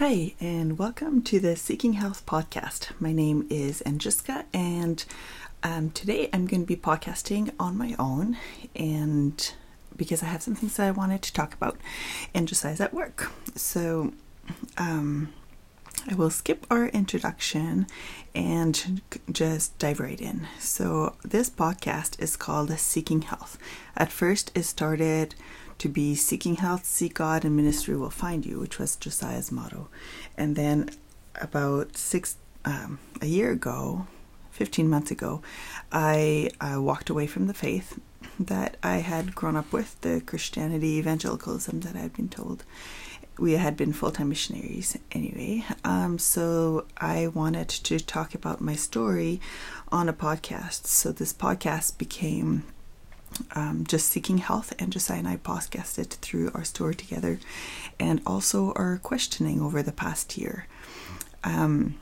Hi, and welcome to the Seeking Health podcast. My name is Angiska, and um, today I'm going to be podcasting on my own, and because I have some things that I wanted to talk about and at work. So, um, I will skip our introduction and just dive right in. So, this podcast is called Seeking Health. At first, it started to be seeking health, seek God, and ministry will find you, which was Josiah's motto. And then about six, um, a year ago, 15 months ago, I uh, walked away from the faith that I had grown up with, the Christianity evangelicalism that I had been told. We had been full time missionaries anyway. Um, so I wanted to talk about my story on a podcast. So this podcast became um, just seeking health, and Josiah and I podcasted through our story together, and also our questioning over the past year. Um,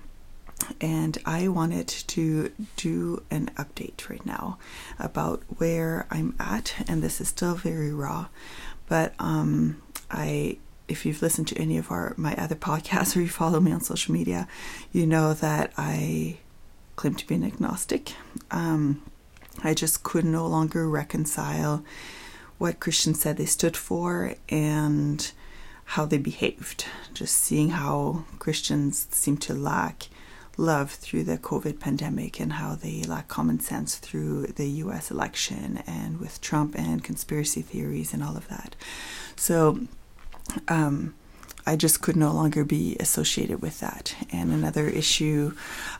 and I wanted to do an update right now about where I'm at, and this is still very raw, but um, I. If you've listened to any of our my other podcasts or you follow me on social media, you know that I claim to be an agnostic. Um, I just could no longer reconcile what Christians said they stood for and how they behaved. Just seeing how Christians seem to lack love through the COVID pandemic and how they lack common sense through the US election and with Trump and conspiracy theories and all of that. So, um, I just could no longer be associated with that. And another issue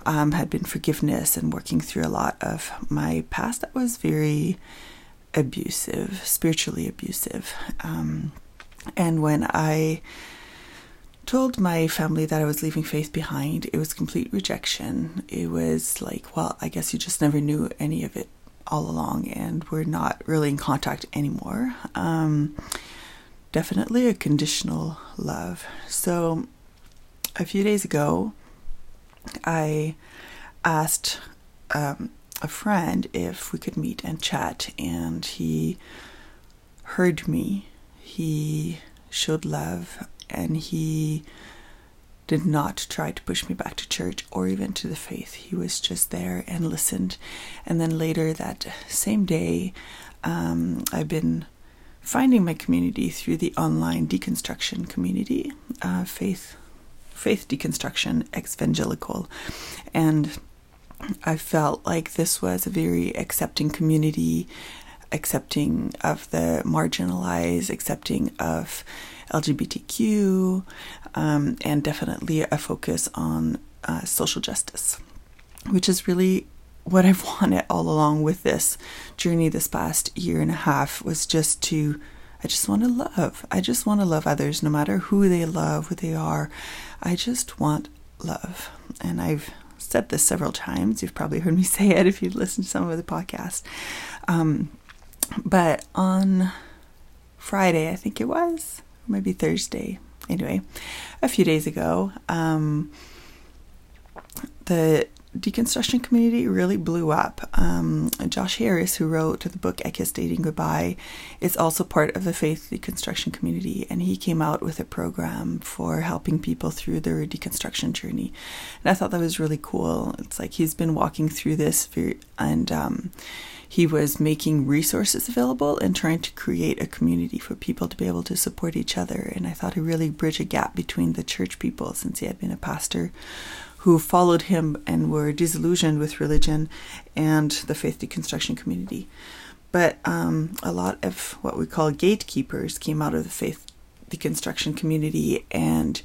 um, had been forgiveness and working through a lot of my past that was very abusive, spiritually abusive. Um, and when I told my family that I was leaving faith behind, it was complete rejection. It was like, well, I guess you just never knew any of it all along, and we're not really in contact anymore. Um, definitely a conditional love. So, a few days ago, I asked um, a friend if we could meet and chat, and he heard me. He showed love, and he did not try to push me back to church or even to the faith. He was just there and listened. And then later that same day, um, I've been finding my community through the online deconstruction community, uh, faith, faith deconstruction, evangelical, and I felt like this was a very accepting community, accepting of the marginalized, accepting of LGBTQ, um, and definitely a focus on uh, social justice, which is really what I've wanted all along with this journey this past year and a half was just to I just want to love. I just want to love others no matter who they love, who they are. I just want love. And I've said this several times. You've probably heard me say it if you've listened to some of the podcast. Um, but on Friday, I think it was, maybe Thursday, anyway, a few days ago, um, the deconstruction community really blew up. Um, Josh Harris, who wrote the book I Kissed Dating Goodbye, is also part of the faith deconstruction community, and he came out with a program for helping people through their deconstruction journey. And I thought that was really cool. It's like he's been walking through this, and um, he was making resources available and trying to create a community for people to be able to support each other. And I thought he really bridged a gap between the church people, since he had been a pastor who followed him and were disillusioned with religion and the faith deconstruction community. But um, a lot of what we call gatekeepers came out of the faith deconstruction community and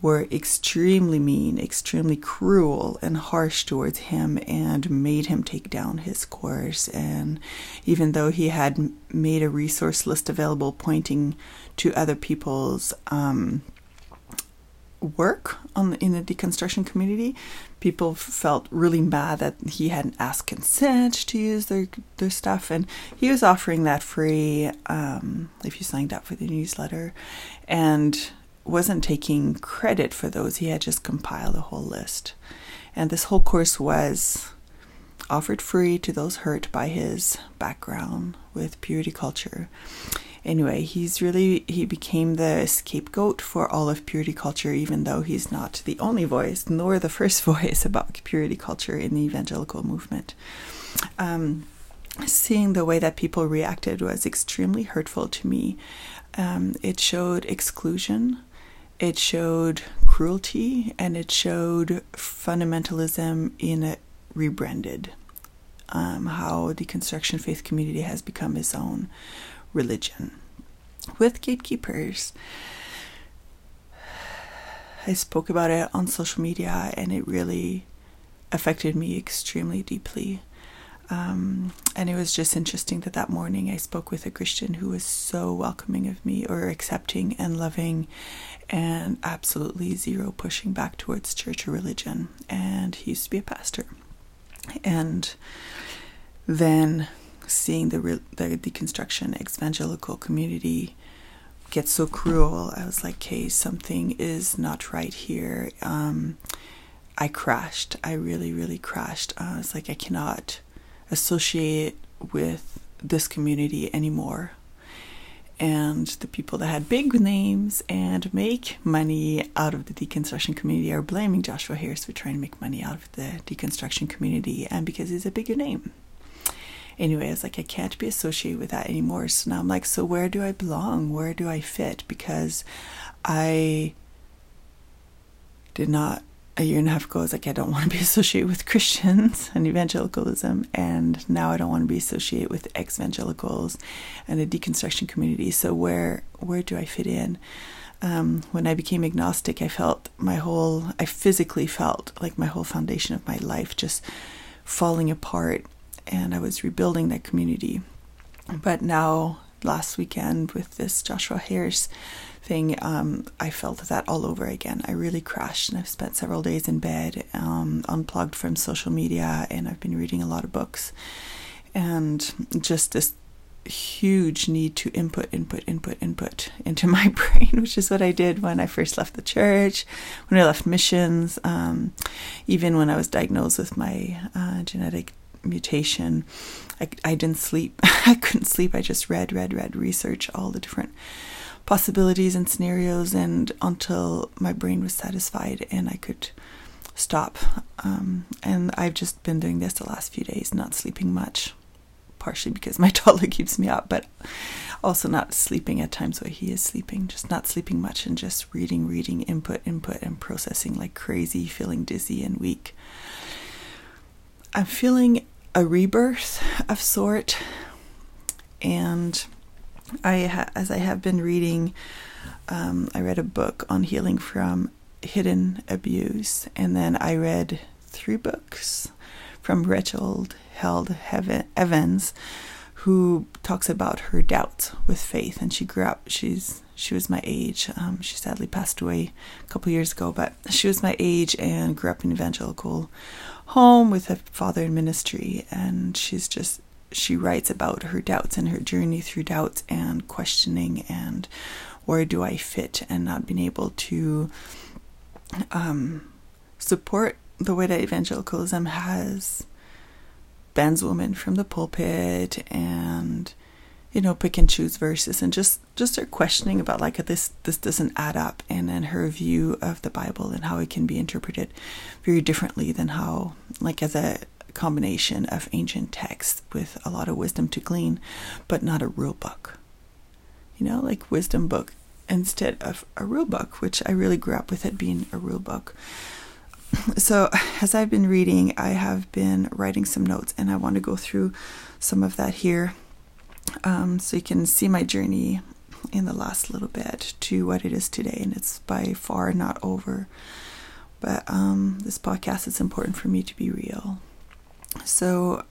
were extremely mean, extremely cruel, and harsh towards him and made him take down his course. And even though he had made a resource list available pointing to other people's um, work on in the deconstruction community. People felt really mad that he hadn't asked consent to use their their stuff, and he was offering that free um, if you signed up for the newsletter, and wasn't taking credit for those. He had just compiled a whole list, and this whole course was offered free to those hurt by his background with purity culture. Anyway, he's really he became the scapegoat for all of purity culture, even though he's not the only voice nor the first voice about purity culture in the evangelical movement. Um, seeing the way that people reacted was extremely hurtful to me. Um, it showed exclusion, it showed cruelty, and it showed fundamentalism in a rebranded. Um, how the construction faith community has become its own religion with gatekeepers. I spoke about it on social media and it really affected me extremely deeply. Um, and it was just interesting that that morning I spoke with a Christian who was so welcoming of me or accepting and loving and absolutely zero pushing back towards church or religion. And he used to be a pastor. And then seeing the, re- the deconstruction evangelical community get so cruel, I was like, okay, something is not right here. Um, I crashed. I really, really crashed. I was like, I cannot associate with this community anymore. And the people that had big names and make money out of the deconstruction community are blaming Joshua Harris for trying to make money out of the deconstruction community and because he's a bigger name. Anyway, I was like, I can't be associated with that anymore. So now I'm like, so where do I belong? Where do I fit? Because I did not a year and a half ago, I was like, I don't want to be associated with Christians and evangelicalism. And now I don't want to be associated with ex evangelicals and the deconstruction community. So, where, where do I fit in? Um, when I became agnostic, I felt my whole, I physically felt like my whole foundation of my life just falling apart. And I was rebuilding that community. But now, last weekend, with this Joshua Harris thing, um, I felt that all over again. I really crashed, and I've spent several days in bed, um, unplugged from social media, and I've been reading a lot of books. And just this huge need to input, input, input, input into my brain, which is what I did when I first left the church, when I left missions, um, even when I was diagnosed with my uh, genetic mutation. I, I didn't sleep. I couldn't sleep. I just read, read, read, research all the different possibilities and scenarios and until my brain was satisfied and I could stop. Um, and I've just been doing this the last few days, not sleeping much, partially because my toddler keeps me up, but also not sleeping at times where he is sleeping, just not sleeping much and just reading, reading, input, input, and processing like crazy, feeling dizzy and weak. I'm feeling a rebirth of sort and I ha- as I have been reading, um, I read a book on healing from hidden abuse, and then I read three books from Rachel Held Evans, who talks about her doubts with faith, and she grew up. She's she was my age. Um, she sadly passed away a couple years ago, but she was my age and grew up in evangelical home with a father in ministry, and she's just she writes about her doubts and her journey through doubts and questioning and where do I fit and not being able to um, support the way that evangelicalism has bans women from the pulpit and you know pick and choose verses and just just start questioning about like this this doesn't add up and then her view of the bible and how it can be interpreted very differently than how like as a combination of ancient texts with a lot of wisdom to glean, but not a rule book. You know, like wisdom book instead of a rule book, which I really grew up with it being a rule book. So, as I've been reading, I have been writing some notes, and I want to go through some of that here um, so you can see my journey in the last little bit to what it is today. And it's by far not over. But um, this podcast is important for me to be real. So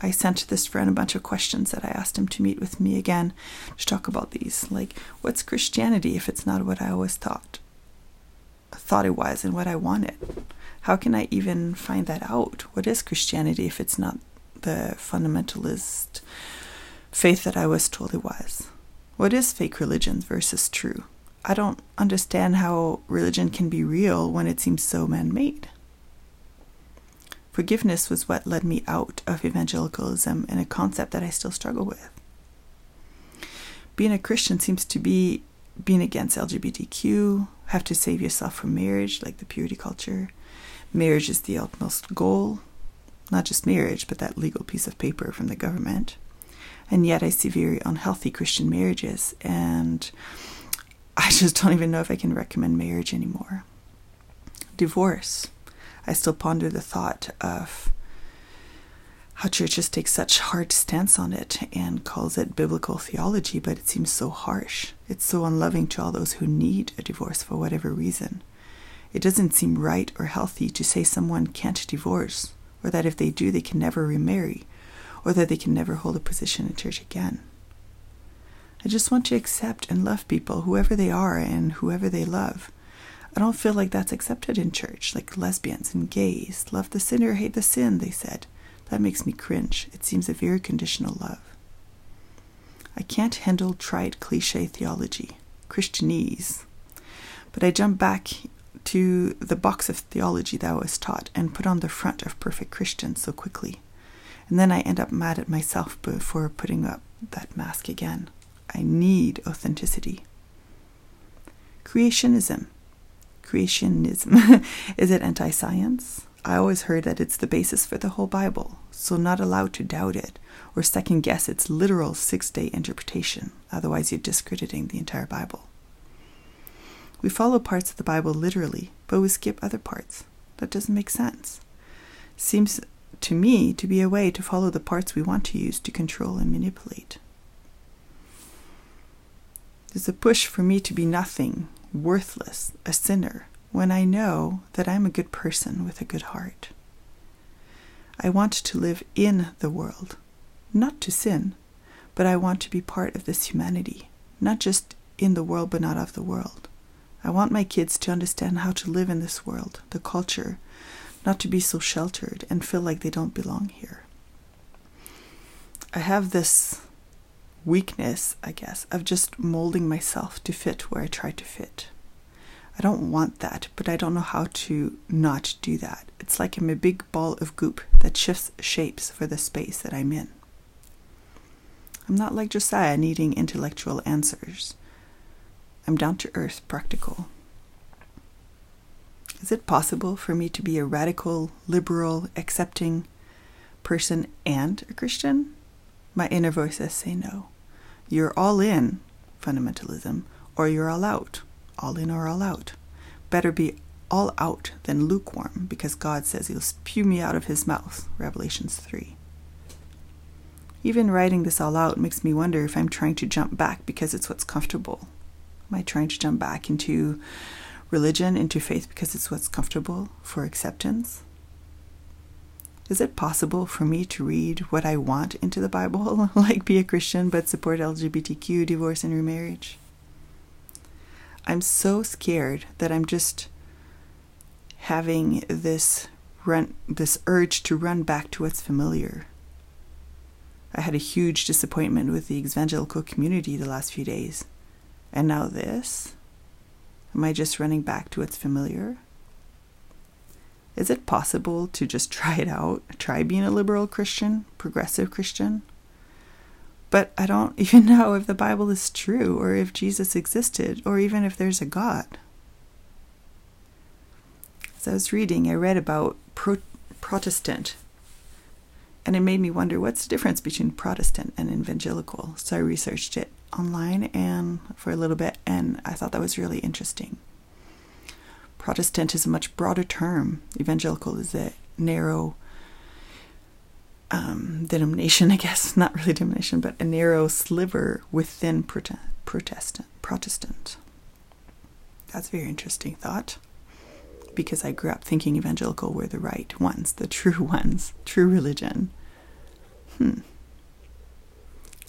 I sent this friend a bunch of questions that I asked him to meet with me again to talk about these. Like, what's Christianity if it's not what I always thought thought it was and what I wanted? How can I even find that out? What is Christianity if it's not the fundamentalist faith that I was told it was? What is fake religion versus true? I don't understand how religion can be real when it seems so man made. Forgiveness was what led me out of evangelicalism and a concept that I still struggle with. being a Christian seems to be being against LGBTQ, have to save yourself from marriage, like the purity culture. Marriage is the utmost goal, not just marriage, but that legal piece of paper from the government. And yet I see very unhealthy Christian marriages, and I just don't even know if I can recommend marriage anymore. Divorce. I still ponder the thought of how churches take such hard stance on it and calls it biblical theology, but it seems so harsh. It's so unloving to all those who need a divorce for whatever reason. It doesn't seem right or healthy to say someone can't divorce, or that if they do, they can never remarry, or that they can never hold a position in church again. I just want to accept and love people, whoever they are and whoever they love. I don't feel like that's accepted in church, like lesbians and gays. Love the sinner, hate the sin, they said. That makes me cringe. It seems a very conditional love. I can't handle trite cliche theology, Christianese. But I jump back to the box of theology that I was taught and put on the front of perfect Christians so quickly. And then I end up mad at myself for putting up that mask again. I need authenticity. Creationism. Creationism. Is it anti science? I always heard that it's the basis for the whole Bible, so not allowed to doubt it or second guess its literal six day interpretation, otherwise, you're discrediting the entire Bible. We follow parts of the Bible literally, but we skip other parts. That doesn't make sense. Seems to me to be a way to follow the parts we want to use to control and manipulate. There's a push for me to be nothing, worthless, a sinner, when I know that I'm a good person with a good heart. I want to live in the world, not to sin, but I want to be part of this humanity, not just in the world but not of the world. I want my kids to understand how to live in this world, the culture, not to be so sheltered and feel like they don't belong here. I have this weakness, I guess, of just molding myself to fit where I try to fit. I don't want that, but I don't know how to not do that. It's like I'm a big ball of goop that shifts shapes for the space that I'm in. I'm not like Josiah needing intellectual answers. I'm down to earth, practical. Is it possible for me to be a radical, liberal, accepting person and a Christian? My inner voices say no. You're all in fundamentalism, or you're all out all in or all out. Better be all out than lukewarm, because God says he'll spew me out of his mouth. Revelations 3. Even writing this all out makes me wonder if I'm trying to jump back because it's what's comfortable. Am I trying to jump back into religion, into faith because it's what's comfortable for acceptance? Is it possible for me to read what I want into the Bible, like be a Christian but support LGBTQ, divorce, and remarriage? I'm so scared that I'm just having this run this urge to run back to what's familiar. I had a huge disappointment with the evangelical community the last few days. And now this? Am I just running back to what's familiar? Is it possible to just try it out? Try being a liberal Christian, progressive Christian? But I don't even know if the Bible is true or if Jesus existed or even if there's a God. As I was reading, I read about pro- Protestant, and it made me wonder what's the difference between Protestant and evangelical. So I researched it online and for a little bit, and I thought that was really interesting. Protestant is a much broader term. Evangelical is a narrow um, denomination, I guess, not really denomination, but a narrow sliver within Prote- Protestant. Protestant. That's a very interesting thought because I grew up thinking evangelical were the right ones, the true ones, true religion. Hmm.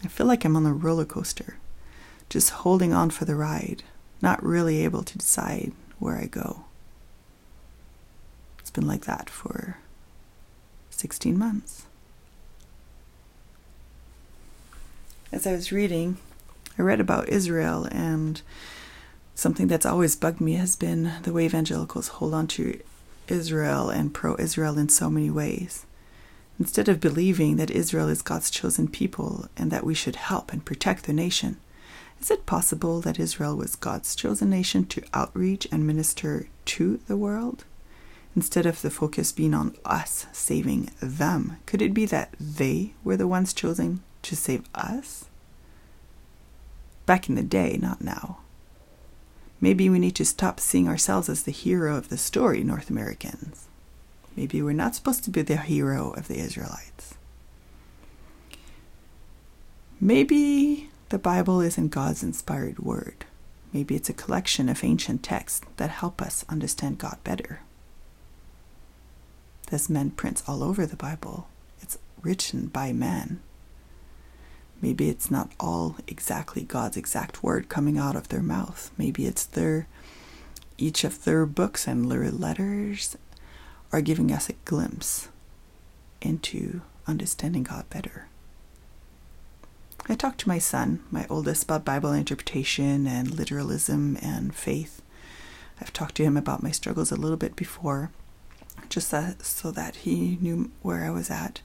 I feel like I'm on a roller coaster, just holding on for the ride, not really able to decide where I go. It's been like that for 16 months. as I was reading, I read about Israel, and something that's always bugged me has been the way evangelicals hold on to Israel and pro Israel in so many ways. Instead of believing that Israel is God's chosen people and that we should help and protect the nation, Is it possible that Israel was God's chosen nation to outreach and minister to the world? Instead of the focus being on us saving them, could it be that they were the ones chosen to save us? Back in the day, not now. Maybe we need to stop seeing ourselves as the hero of the story, North Americans. Maybe we're not supposed to be the hero of the Israelites. Maybe the Bible isn't God's inspired word. Maybe it's a collection of ancient texts that help us understand God better. There's men prints all over the Bible. It's written by men. Maybe it's not all exactly God's exact word coming out of their mouth. Maybe it's their each of their books and their letters are giving us a glimpse into understanding God better. I talked to my son, my oldest, about Bible interpretation and literalism and faith. I've talked to him about my struggles a little bit before, just so that he knew where I was at.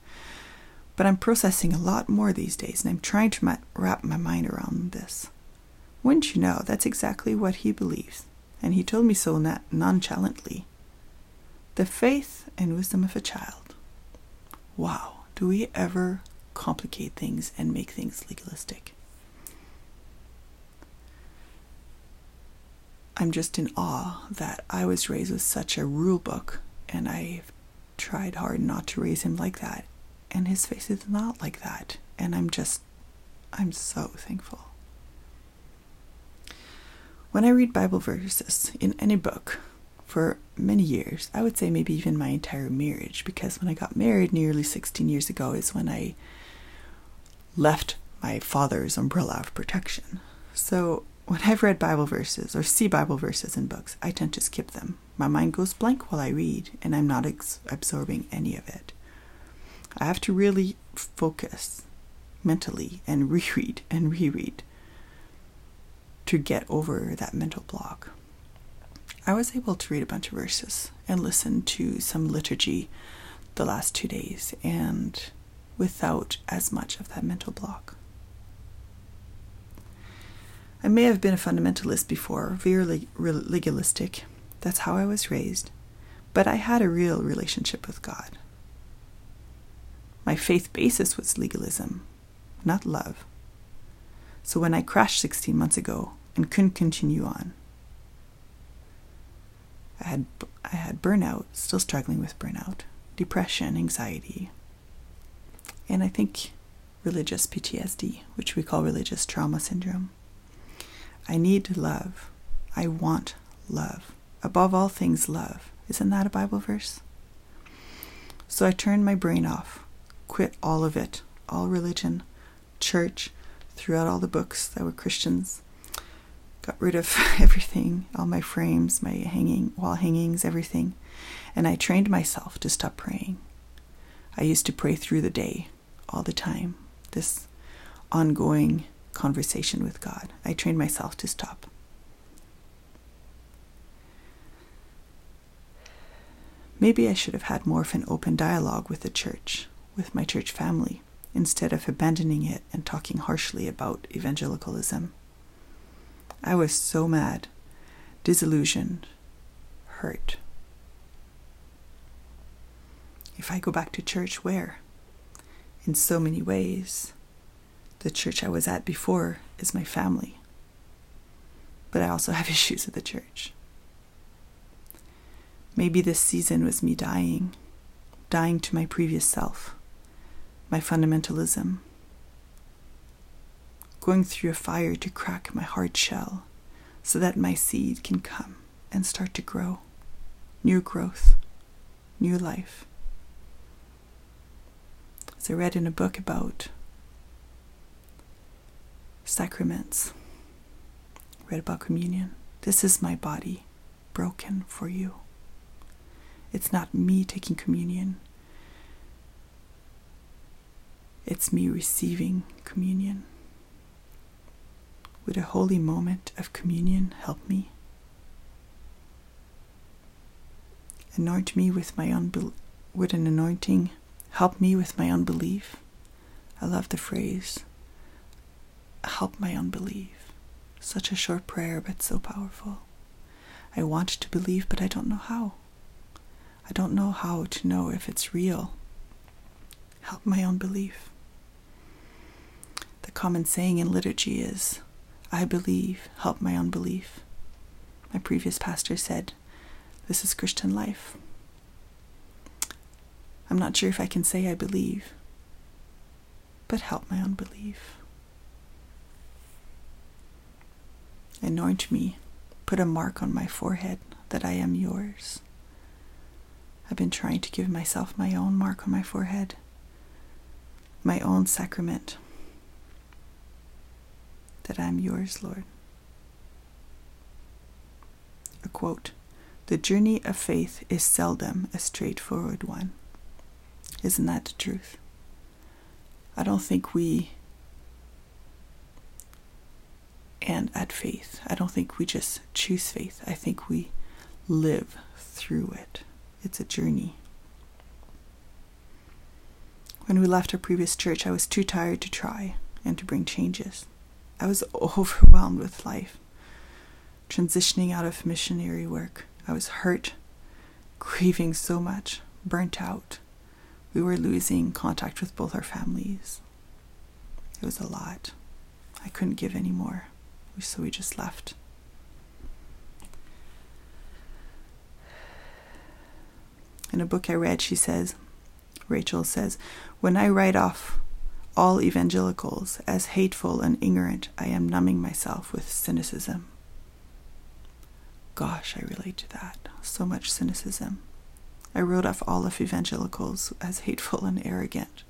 But I'm processing a lot more these days, and I'm trying to wrap my mind around this. Wouldn't you know, that's exactly what he believes, and he told me so nonchalantly. The faith and wisdom of a child. Wow, do we ever complicate things and make things legalistic? I'm just in awe that I was raised with such a rule book, and I've tried hard not to raise him like that and his face is not like that. And I'm just, I'm so thankful. When I read Bible verses in any book for many years, I would say maybe even my entire marriage, because when I got married nearly 16 years ago is when I left my father's umbrella of protection. So when I've read Bible verses or see Bible verses in books, I tend to skip them. My mind goes blank while I read, and I'm not ex- absorbing any of it. I have to really focus mentally and reread and reread to get over that mental block. I was able to read a bunch of verses and listen to some liturgy the last two days and without as much of that mental block. I may have been a fundamentalist before, very legalistic. That's how I was raised. But I had a real relationship with God. My faith basis was legalism, not love. So when I crashed 16 months ago and couldn't continue on, I had I had burnout, still struggling with burnout, depression, anxiety, and I think religious PTSD, which we call religious trauma syndrome. I need love. I want love. Above all things, love. Isn't that a Bible verse? So I turned my brain off quit all of it, all religion, church, threw out all the books that were Christians, got rid of everything, all my frames, my hanging wall hangings, everything, and I trained myself to stop praying. I used to pray through the day, all the time. This ongoing conversation with God. I trained myself to stop. Maybe I should have had more of an open dialogue with the church with my church family instead of abandoning it and talking harshly about evangelicalism. I was so mad, disillusioned, hurt. If I go back to church, where? In so many ways, the church I was at before is my family. But I also have issues with the church. Maybe this season was me dying, dying to my previous self my fundamentalism, going through a fire to crack my hard shell so that my seed can come and start to grow. New growth, new life. As I read in a book about sacraments, read about communion. This is my body broken for you. It's not me taking communion, it's me receiving communion. Would a holy moment of communion help me? Anoint me with my unbelief. Would an anointing help me with my unbelief? I love the phrase, help my unbelief. Such a short prayer, but so powerful. I want to believe, but I don't know how. I don't know how to know if it's real. Help my own belief. The common saying in liturgy is, I believe, help my unbelief. My previous pastor said, This is Christian life. I'm not sure if I can say I believe, but help my unbelief. Anoint me, put a mark on my forehead that I am yours. I've been trying to give myself my own mark on my forehead, my own sacrament, that I am yours, Lord. A quote The journey of faith is seldom a straightforward one. Isn't that the truth? I don't think we and at faith. I don't think we just choose faith. I think we live through it. It's a journey. When we left our previous church, I was too tired to try and to bring changes. I was overwhelmed with life. Transitioning out of missionary work, I was hurt, grieving so much, burnt out. We were losing contact with both our families. It was a lot. I couldn't give any more, so we just left. In a book I read, she says, Rachel says, When I write off all evangelicals as hateful and ignorant, I am numbing myself with cynicism. Gosh, I relate to that. So much cynicism. I wrote off all of evangelicals as hateful and arrogant.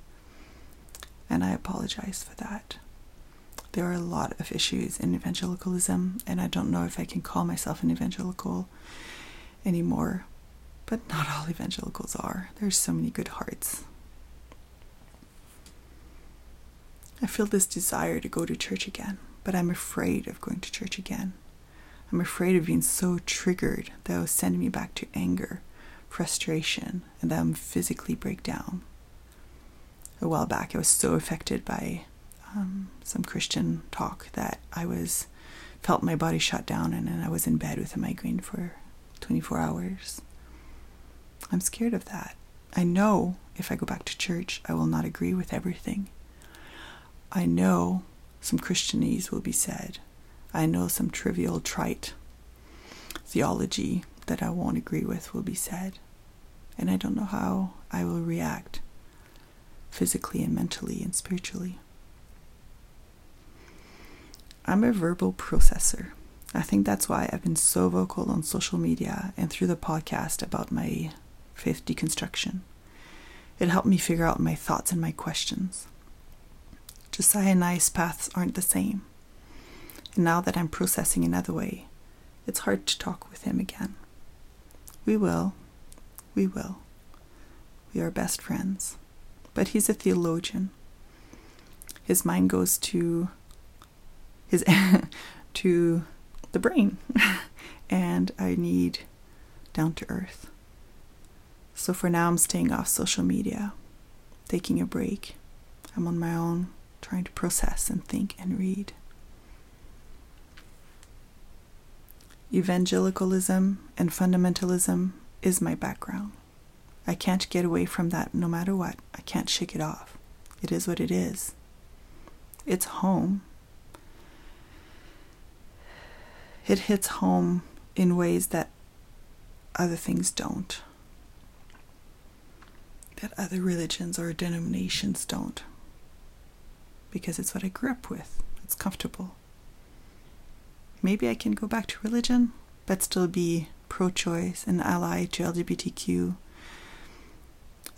And I apologize for that. There are a lot of issues in evangelicalism, and I don't know if I can call myself an evangelical anymore but not all evangelicals are. There's so many good hearts. I feel this desire to go to church again, but I'm afraid of going to church again. I'm afraid of being so triggered that it will send me back to anger, frustration, and that I'm physically break down. A while back, I was so affected by um, some Christian talk that I was felt my body shut down, and, and I was in bed with a migraine for 24 hours. I'm scared of that. I know if I go back to church, I will not agree with everything. I know some Christianese will be said. I know some trivial, trite theology that I won't agree with will be said. And I don't know how I will react physically and mentally and spiritually. I'm a verbal processor. I think that's why I've been so vocal on social media and through the podcast about my faith deconstruction. It helped me figure out my thoughts and my questions. Josiah and I's paths aren't the same. And now that I'm processing another way, it's hard to talk with him again. We will. We will. We are best friends. But he's a theologian. His mind goes to his to the brain. and I need down to earth. So for now, I'm staying off social media, taking a break. I'm on my own, trying to process and think and read. Evangelicalism and fundamentalism is my background. I can't get away from that no matter what. I can't shake it off. It is what it is. It's home. It hits home in ways that other things don't that other religions or denominations don't. Because it's what I grew up with, it's comfortable. Maybe I can go back to religion, but still be pro choice and ally to LGBTQ.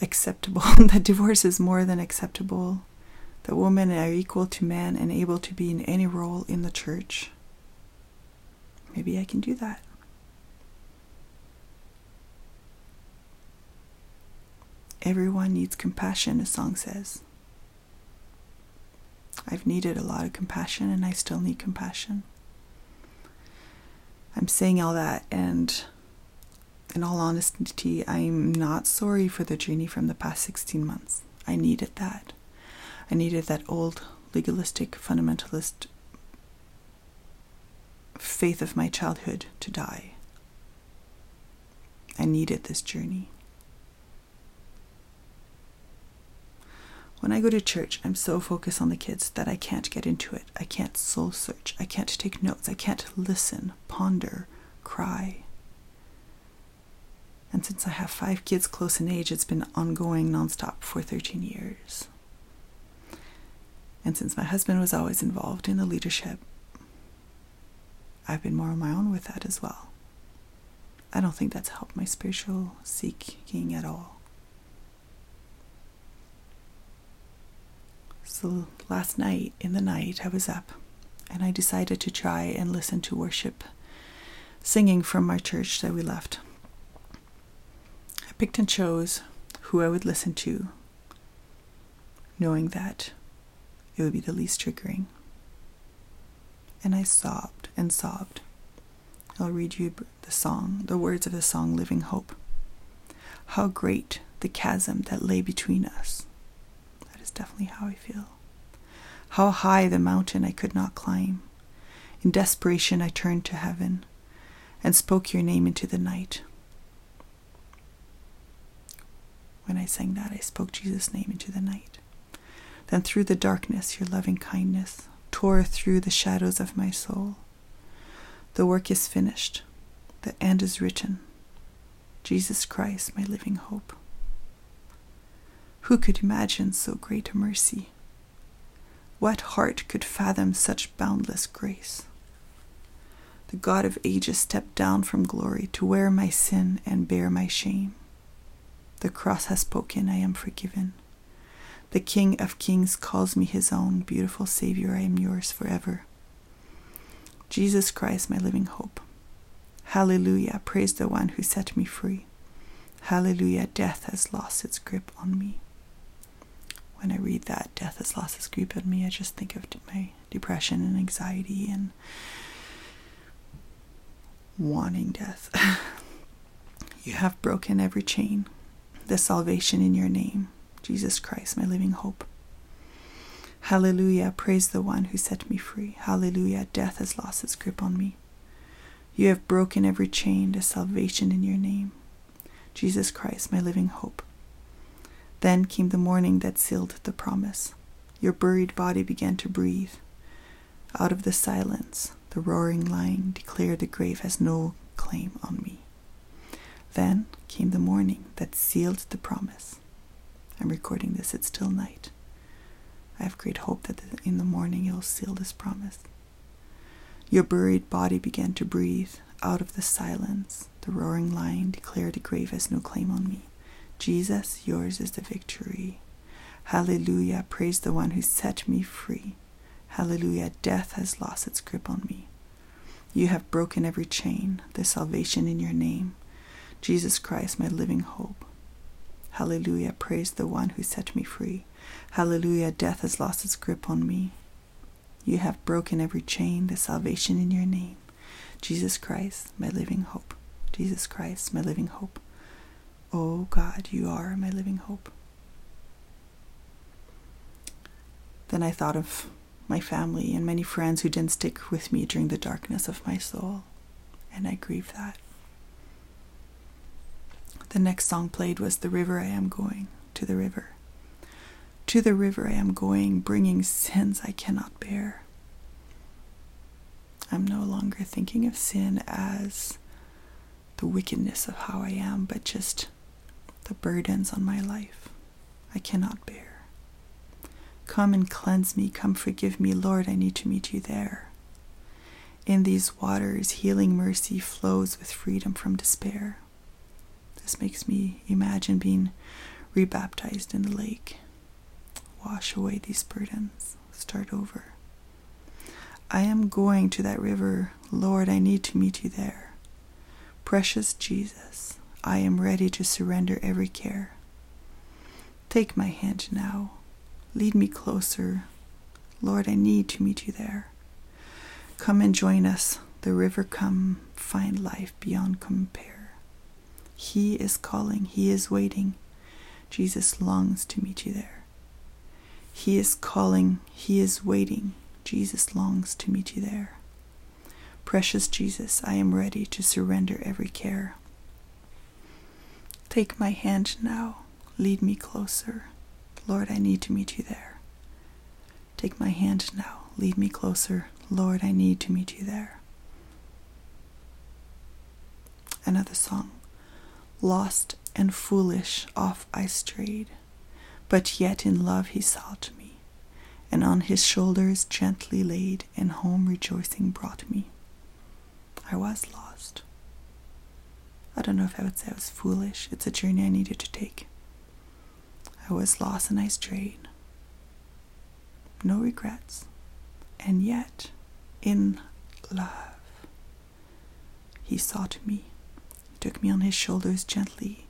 Acceptable, that divorce is more than acceptable, that women are equal to men and able to be in any role in the church. Maybe I can do that. Everyone needs compassion, a song says. I've needed a lot of compassion and I still need compassion. I'm saying all that, and in all honesty, I'm not sorry for the journey from the past 16 months. I needed that. I needed that old legalistic fundamentalist faith of my childhood to die. I needed this journey. When I go to church, I'm so focused on the kids that I can't get into it. I can't soul search. I can't take notes. I can't listen, ponder, cry. And since I have five kids close in age, it's been ongoing nonstop for 13 years. And since my husband was always involved in the leadership, I've been more on my own with that as well. I don't think that's helped my spiritual seeking at all. So last night, in the night, I was up and I decided to try and listen to worship singing from our church that we left. I picked and chose who I would listen to, knowing that it would be the least triggering. And I sobbed and sobbed. I'll read you the song, the words of the song Living Hope. How great the chasm that lay between us. Definitely how I feel. How high the mountain I could not climb. In desperation, I turned to heaven and spoke your name into the night. When I sang that, I spoke Jesus' name into the night. Then through the darkness, your loving kindness tore through the shadows of my soul. The work is finished, the end is written. Jesus Christ, my living hope. Who could imagine so great a mercy? What heart could fathom such boundless grace? The God of ages stepped down from glory to wear my sin and bear my shame. The cross has spoken, I am forgiven. The King of kings calls me his own, beautiful Savior, I am yours forever. Jesus Christ, my living hope. Hallelujah, praise the one who set me free. Hallelujah, death has lost its grip on me. When I read that, death has lost its grip on me, I just think of my depression and anxiety and wanting death. you have broken every chain, the salvation in your name, Jesus Christ, my living hope. Hallelujah, praise the one who set me free. Hallelujah, death has lost its grip on me. You have broken every chain, the salvation in your name, Jesus Christ, my living hope. Then came the morning that sealed the promise. Your buried body began to breathe. Out of the silence, the roaring lion declared the grave has no claim on me. Then came the morning that sealed the promise. I'm recording this, it's still night. I have great hope that in the morning you'll seal this promise. Your buried body began to breathe. Out of the silence, the roaring lion declared the grave has no claim on me. Jesus, yours is the victory. Hallelujah, praise the one who set me free. Hallelujah, death has lost its grip on me. You have broken every chain, the salvation in your name. Jesus Christ, my living hope. Hallelujah, praise the one who set me free. Hallelujah, death has lost its grip on me. You have broken every chain, the salvation in your name. Jesus Christ, my living hope. Jesus Christ, my living hope. Oh God, you are my living hope. Then I thought of my family and many friends who didn't stick with me during the darkness of my soul, and I grieve that. The next song played was The River I Am Going, to the river. To the river I am going, bringing sins I cannot bear. I'm no longer thinking of sin as the wickedness of how I am, but just the burdens on my life I cannot bear. Come and cleanse me, come forgive me, Lord, I need to meet you there. In these waters, healing mercy flows with freedom from despair. This makes me imagine being rebaptized in the lake wash away these burdens, start over. I am going to that river. Lord, I need to meet you there. Precious Jesus, I am ready to surrender every care. Take my hand now. Lead me closer. Lord, I need to meet you there. Come and join us. The river come, find life beyond compare. He is calling, He is waiting. Jesus longs to meet you there. He is calling, He is waiting. Jesus longs to meet you there. Precious Jesus, I am ready to surrender every care. Take my hand now, lead me closer. Lord, I need to meet you there. Take my hand now, lead me closer. Lord, I need to meet you there. Another song. Lost and foolish off I strayed, but yet in love he sought me, and on his shoulders gently laid, and home rejoicing brought me. I was lost. I don't know if I would say I was foolish. It's a journey I needed to take. I was lost and I strayed. No regrets. And yet, in love, he sought me, he took me on his shoulders gently,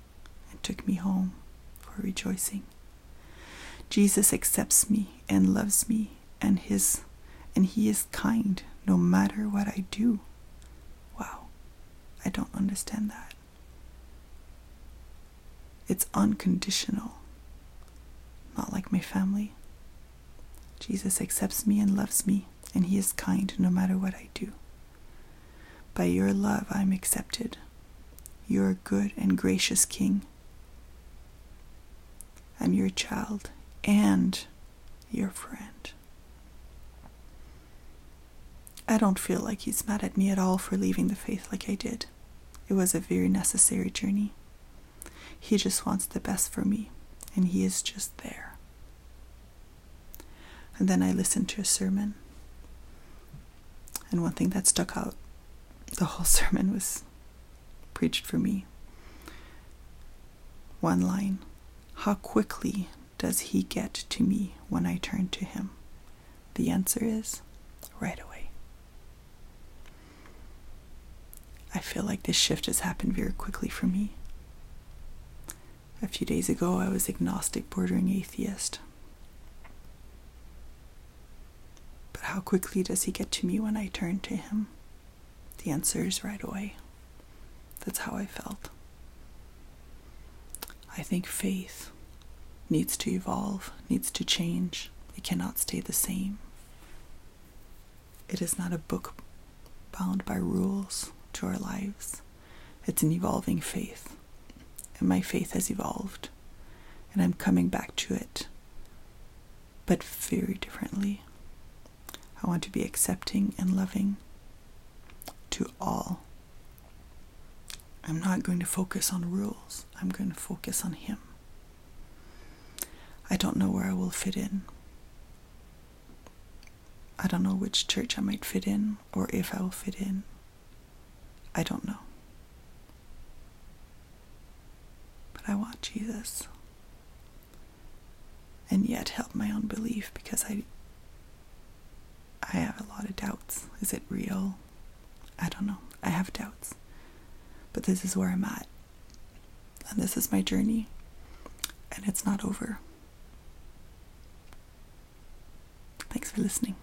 and took me home for rejoicing. Jesus accepts me and loves me, and his and he is kind no matter what I do. Wow, I don't understand that. It's unconditional, not like my family. Jesus accepts me and loves me, and He is kind no matter what I do. By your love, I am accepted. You are a good and gracious King. I'm your child and your friend. I don't feel like he's mad at me at all for leaving the faith like I did. It was a very necessary journey. He just wants the best for me, and he is just there. And then I listened to a sermon. And one thing that stuck out the whole sermon was preached for me. One line How quickly does he get to me when I turn to him? The answer is right away. I feel like this shift has happened very quickly for me. A few days ago, I was agnostic, bordering atheist. But how quickly does he get to me when I turn to him? The answer is right away. That's how I felt. I think faith needs to evolve, needs to change. It cannot stay the same. It is not a book bound by rules to our lives. It's an evolving faith. And my faith has evolved. And I'm coming back to it, but very differently. I want to be accepting and loving to all. I'm not going to focus on rules, I'm going to focus on Him. I don't know where I will fit in. I don't know which church I might fit in or if I will fit in. I don't know. But I want Jesus. And yet help my own belief because I I have a lot of doubts. Is it real? I don't know. I have doubts. But this is where I'm at. And this is my journey. And it's not over. Thanks for listening.